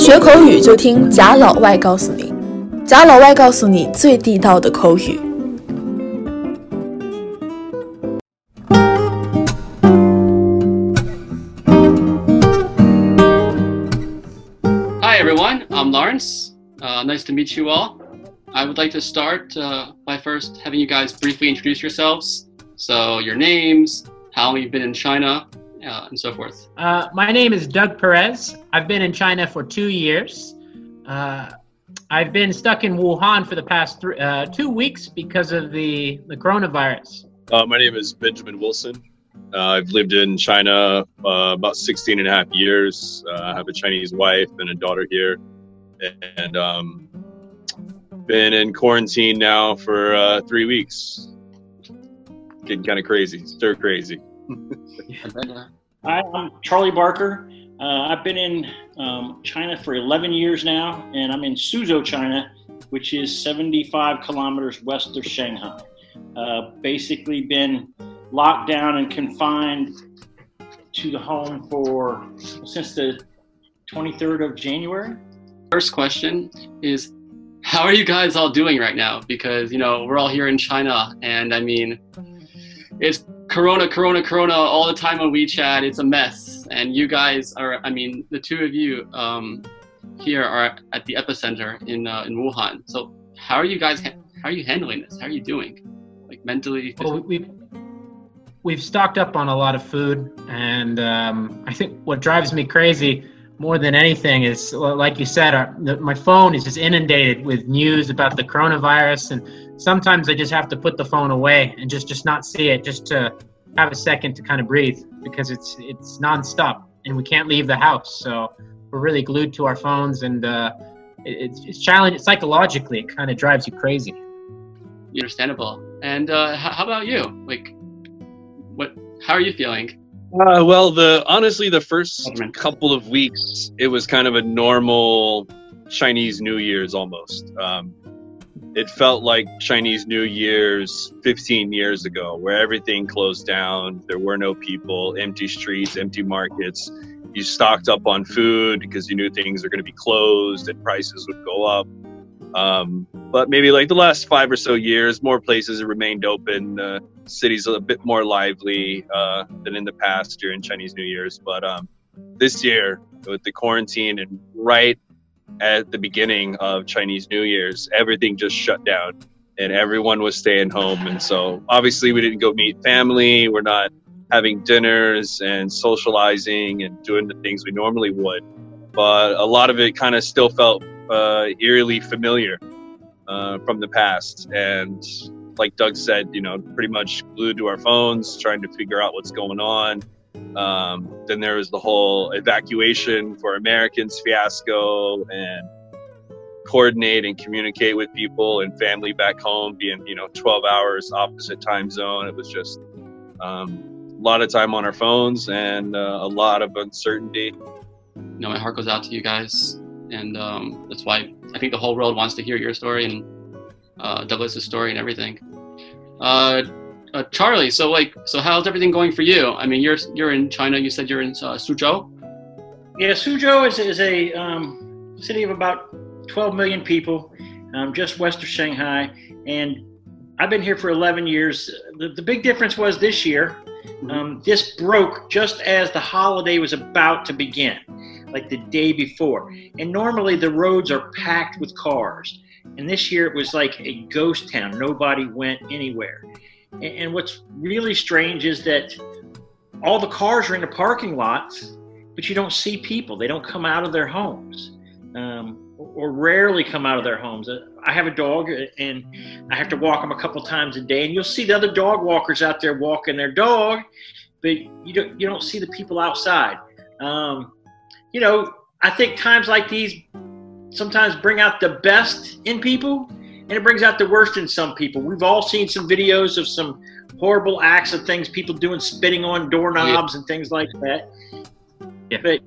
学口语就听贾老外告诉你，贾老外告诉你最地道的口语。 Hi, everyone. I'm Lawrence. Uh, nice to meet you all. I would like to start uh, by first having you guys briefly introduce yourselves. So, your names, how long you've been in China, uh, and so forth. Uh, my name is Doug Perez. I've been in China for two years. Uh, I've been stuck in Wuhan for the past three, uh, two weeks because of the, the coronavirus. Uh, my name is Benjamin Wilson. Uh, I've lived in China uh, about 16 and a half years. Uh, I have a Chinese wife and a daughter here. And um, been in quarantine now for uh, three weeks. Getting kind of crazy, stir crazy. Hi, I'm Charlie Barker. Uh, I've been in um, China for 11 years now, and I'm in Suzhou, China, which is 75 kilometers west of Shanghai. Uh, basically, been locked down and confined to the home for since the 23rd of January. First question is How are you guys all doing right now? Because, you know, we're all here in China, and I mean, it's Corona, Corona, Corona all the time on WeChat. It's a mess. And you guys are, I mean, the two of you um, here are at the epicenter in, uh, in Wuhan. So, how are you guys, ha- how are you handling this? How are you doing? Like mentally, Well, we've, we've stocked up on a lot of food, and um, I think what drives me crazy more than anything is, like you said, our, the, my phone is just inundated with news about the coronavirus, and sometimes I just have to put the phone away and just just not see it, just to have a second to kind of breathe because it's it's nonstop, and we can't leave the house, so we're really glued to our phones, and uh, it, it's it's challenging psychologically. It kind of drives you crazy. understandable. And uh, how about you? Like, what? How are you feeling? Uh, well, the honestly, the first couple of weeks, it was kind of a normal Chinese New Year's almost. Um, it felt like Chinese New Year's 15 years ago, where everything closed down. There were no people, empty streets, empty markets. You stocked up on food because you knew things were going to be closed and prices would go up. Um, but maybe like the last five or so years, more places have remained open. Uh, cities a bit more lively uh, than in the past during Chinese New Year's. But um, this year, with the quarantine and right at the beginning of Chinese New Year's, everything just shut down and everyone was staying home. And so obviously, we didn't go meet family. We're not having dinners and socializing and doing the things we normally would. But a lot of it kind of still felt uh, eerily familiar uh, from the past. And like Doug said, you know, pretty much glued to our phones, trying to figure out what's going on. Um, then there was the whole evacuation for Americans fiasco and coordinate and communicate with people and family back home, being, you know, 12 hours opposite time zone. It was just um, a lot of time on our phones and uh, a lot of uncertainty. You know, my heart goes out to you guys, and um, that's why I think the whole world wants to hear your story and uh, Douglas's story and everything. Uh, uh, Charlie, so like, so how's everything going for you? I mean, you're you're in China. You said you're in uh, Suzhou. Yeah, Suzhou is, is a um, city of about 12 million people, um, just west of Shanghai. And I've been here for 11 years. The, the big difference was this year, um, this broke just as the holiday was about to begin, like the day before. And normally the roads are packed with cars. And this year it was like a ghost town. Nobody went anywhere. And, and what's really strange is that all the cars are in the parking lots but you don't see people. They don't come out of their homes, um, or rarely come out of their homes. Uh, I have a dog, uh, and I have to walk him a couple times a day. And you'll see the other dog walkers out there walking their dog, but you don't you don't see the people outside. Um, you know, I think times like these sometimes bring out the best in people, and it brings out the worst in some people. We've all seen some videos of some horrible acts of things people doing, spitting on doorknobs and things like that. Yeah. But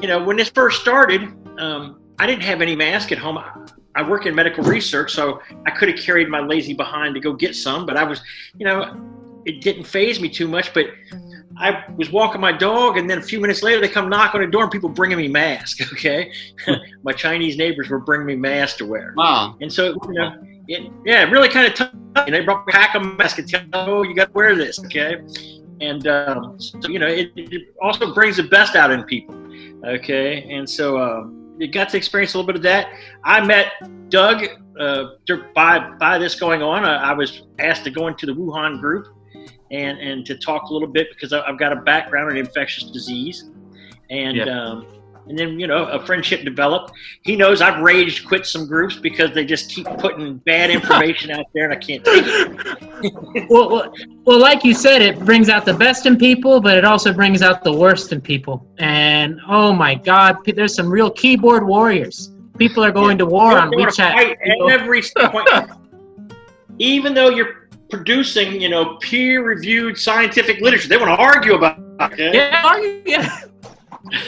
you know, when this first started, um, I didn't have any mask at home. I, I work in medical research, so I could have carried my lazy behind to go get some. But I was, you know, it didn't phase me too much. But I was walking my dog, and then a few minutes later, they come knock on the door, and people bringing me masks. Okay, my Chinese neighbors were bringing me masks to wear. Wow. And so, you know, it, yeah, it really kind of tough. You know, they brought me a pack of masks and tell me, oh, you got to wear this, okay? And um, so, you know, it, it also brings the best out in people, okay? And so, um, you got to experience a little bit of that. I met Doug uh, by by this going on. I, I was asked to go into the Wuhan group and and to talk a little bit because I've got a background in infectious disease, and Yeah. um, and then you know a friendship developed. He knows I've raged quit some groups because they just keep putting bad information out there, and I can't take it. well, well, well, like you said, it brings out the best in people, but it also brings out the worst in people. And oh my God, there's some real keyboard warriors. People are going to war on They wanna WeChat. fight you at every point. Even though you're producing, you know, peer-reviewed scientific literature, they want to argue about it. Yeah, are you- yeah.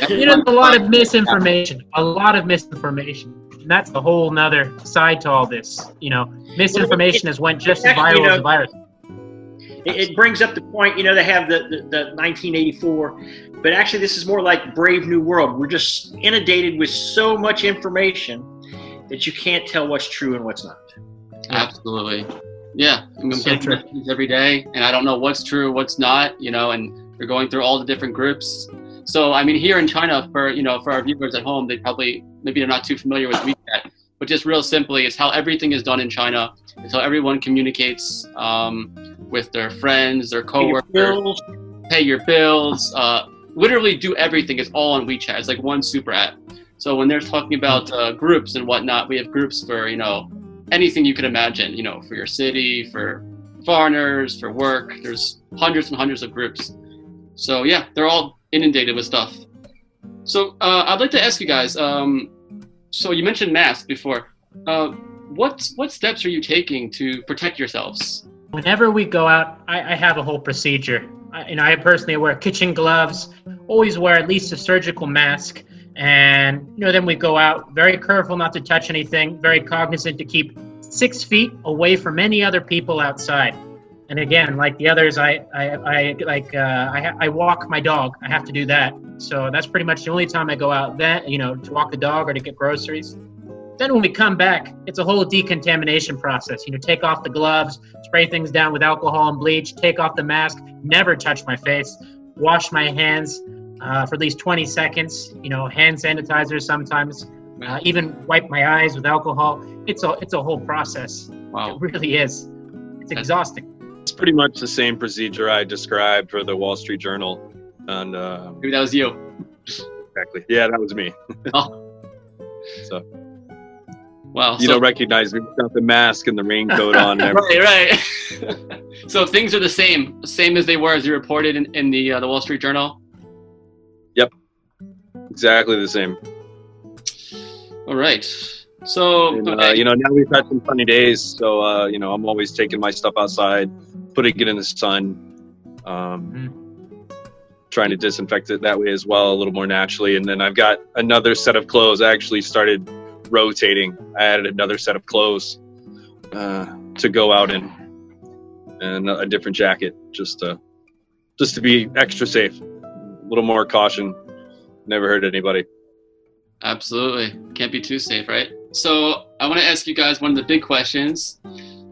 You know, a lot of misinformation. A lot of misinformation. And that's a whole nother side to all this. You know, misinformation has went just as viral you as know- the virus. It, it brings up the point, you know, they have the, the, the 1984, but actually, this is more like Brave New World. We're just inundated with so much information that you can't tell what's true and what's not. Absolutely. Yeah. I'm So getting every day, and I don't know what's true, what's not, you know, and you're going through all the different groups. So, I mean, here in China, for, you know, for our viewers at home, they probably, maybe they're not too familiar with WeChat, but just real simply, it's how everything is done in China. It's how everyone communicates um, with their friends, their Pay your coworkers, bills. pay your bills, uh, literally do everything. It's all on WeChat. It's like one super app. So when they're talking about uh, groups and whatnot, we have groups for you know anything you could imagine. You know, for your city, for foreigners, for work. There's hundreds and hundreds of groups. So yeah, they're all inundated with stuff. So uh, I'd like to ask you guys. Um, so you mentioned masks before. Uh, what what steps are you taking to protect yourselves? Whenever we go out, I, I have a whole procedure. I, and I personally wear kitchen gloves, always wear at least a surgical mask. And, you know, then we go out very careful not to touch anything, very cognizant to keep six feet away from any other people outside. And again, like the others, I, I, I like, uh, I, I walk my dog. I have to do that. So that's pretty much the only time I go out. That you know, to walk the dog or to get groceries. Then when we come back, it's a whole decontamination process. You know, take off the gloves, spray things down with alcohol and bleach, take off the mask, never touch my face, wash my hands uh, for at least 20 seconds. You know, hand sanitizer sometimes, uh, even wipe my eyes with alcohol. It's a it's a whole process. Wow. It really is. It's exhausting. It's pretty much the same procedure I described for the Wall Street Journal. And uh, Maybe that was you. exactly, yeah, that was me. Oh, So wow. you so- don't recognize me without the mask and the raincoat on. Right, right. so things are the same, same as they were as you reported in, in the uh, the Wall Street Journal. Exactly the same. All right. So And, uh, you know, now we've had some sunny days, so uh, you know, I'm always taking my stuff outside, putting it in the sun, um, trying to disinfect it that way as well, a little more naturally. And then I've got another set of clothes. I actually started rotating. I added another set of clothes uh, to go out in, and a different jacket, just to just to be extra safe, a little more caution. Never hurt anybody. Absolutely. Can't be too safe, right? So I want to ask you guys one of the big questions.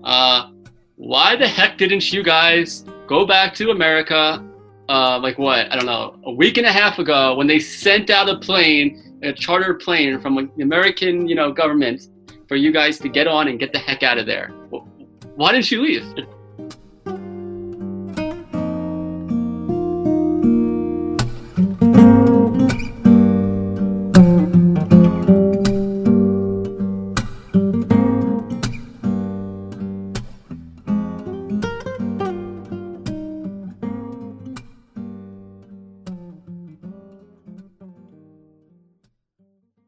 Uh, why the heck didn't you guys go back to America? Uh, like what? I don't know. A week and a half ago, when they sent out a plane, a charter plane from the American, you know, government, for you guys to get on and get the heck out of there. Why didn't you leave?